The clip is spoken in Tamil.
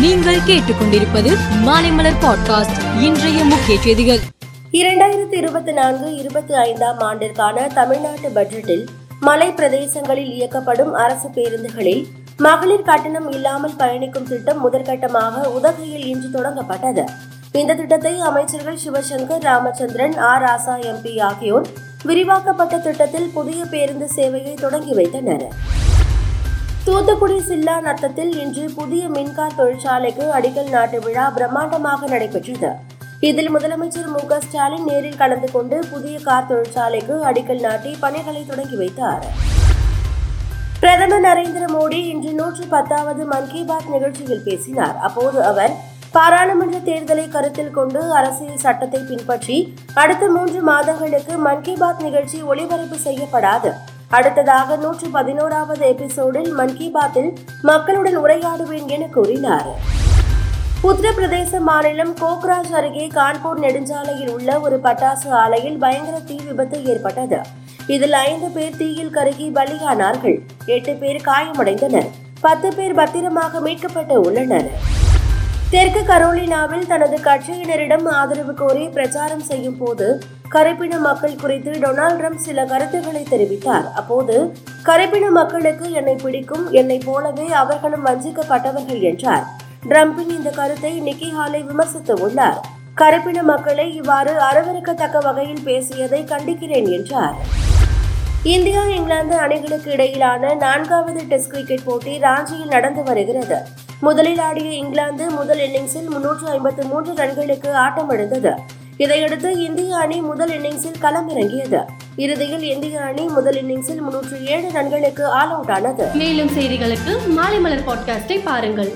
நீங்கள் கேட்டுக்கொண்டிருப்பது மாலைமலர் பாட்காஸ்ட் இன்றைய முக்கிய செய்திகள். இரண்டாயிரத்தி இருபத்தி நான்கு இருபத்தி ஐந்தாம் ஆண்டிற்கான தமிழ்நாட்டு பட்ஜெட்டில் மலை பிரதேசங்களில் இயக்கப்படும் அரசு பேருந்துகளில் மகளிர் கட்டணம் இல்லாமல் பயணிக்கும் திட்டம் முதற்கட்டமாக உதகையில் இன்று தொடங்கப்பட்டது. இந்த திட்டத்தை அமைச்சர்கள் சிவசங்கர் ராமச்சந்திரன் ஆர் ராசா எம்பி ஆகியோர் விரிவாக்கப்பட்ட திட்டத்தில் புதிய பேருந்து சேவையை தொடங்கி வைத்தனர். தூத்துக்குடி சில்லா நத்தத்தில் இன்று புதிய மின்கார் தொழிற்சாலைக்கு அடிக்கல் நாட்டு விழா பிரம்மாண்டமாக நடைபெற்றது. இதில் முதலமைச்சர் மு க ஸ்டாலின் நேரில் கலந்து கொண்டு புதிய கார் தொழிற்சாலைக்கு அடிக்கல் நாட்டி பணிகளை தொடங்கி வைத்தார். பிரதமர் நரேந்திர மோடி இன்று நூற்று பத்தாவது மன் கி பாத் நிகழ்ச்சியில் பேசினார். அப்போது அவர் பாராளுமன்ற தேர்தலை கருத்தில் கொண்டு அரசியல் சட்டத்தை பின்பற்றி அடுத்த மூன்று மாதங்களுக்கு மன் கி பாத் நிகழ்ச்சி ஒளிபரப்பு செய்யப்படாது. அடுத்ததாக நூற்று பதினோராவது எபிசோடில் மன் கி பாத்தில் மக்களுடன் உரையாடுவேன் என கூறினார். உத்தரப்பிரதேச மாநிலம் கோக்ராஜ் அருகே கான்பூர் நெடுஞ்சாலையில் உள்ள ஒரு பட்டாசு ஆலையில் பயங்கர தீ விபத்து ஏற்பட்டது. இதில் ஐந்து பேர் தீயில் கருகி பலியானார்கள். எட்டு பேர் காயமடைந்தனர். பத்து பேர் பத்திரமாக மீட்கப்பட்டு உள்ளனர். தெற்கு கரோலினாவில் தனது கட்சியினரிடம் ஆதரவு கோரி பிரச்சாரம் செய்யும் போது கருப்பின மக்கள் குறித்து டொனால்ட் ட்ரம்ப் சில கருத்துக்களை தெரிவித்தார். அப்போது கருப்பின மக்களுக்கு என்னை பிடிக்கும் என்னை போலவே அவர்களும் வஞ்சிக்கப்பட்டவர்கள் என்றார். ட்ரம்பின் இந்த கருத்தை நிக்கி ஹாலை விமர்சித்து உள்ளார். கருப்பின மக்களை இவ்வாறு அரவறுக்கத்தக்க வகையில் பேசியதை கண்டிக்கிறேன் என்றார். இந்தியா இங்கிலாந்து அணிகளுக்கு இடையிலான நான்காவது டெஸ்ட் கிரிக்கெட் போட்டி ராஞ்சியில் நடந்து வருகிறது. முதலில் ஆடிய இங்கிலாந்து முதல் இன்னிங்ஸில் முன்னூற்று ஐம்பத்து மூன்று ரன்களுக்கு ஆட்டமிழந்தது. இதையடுத்து இந்திய அணி முதல் இன்னிங்ஸில் களமிறங்கியது. இறுதியில் இந்திய அணி முதல் இன்னிங்ஸில் முன்னூற்று ஏழு ரன்களுக்கு ஆல் அவுட் ஆனது. மேலும் செய்திகளுக்கு மாலை மலர் பாட்காஸ்டை பாருங்கள்.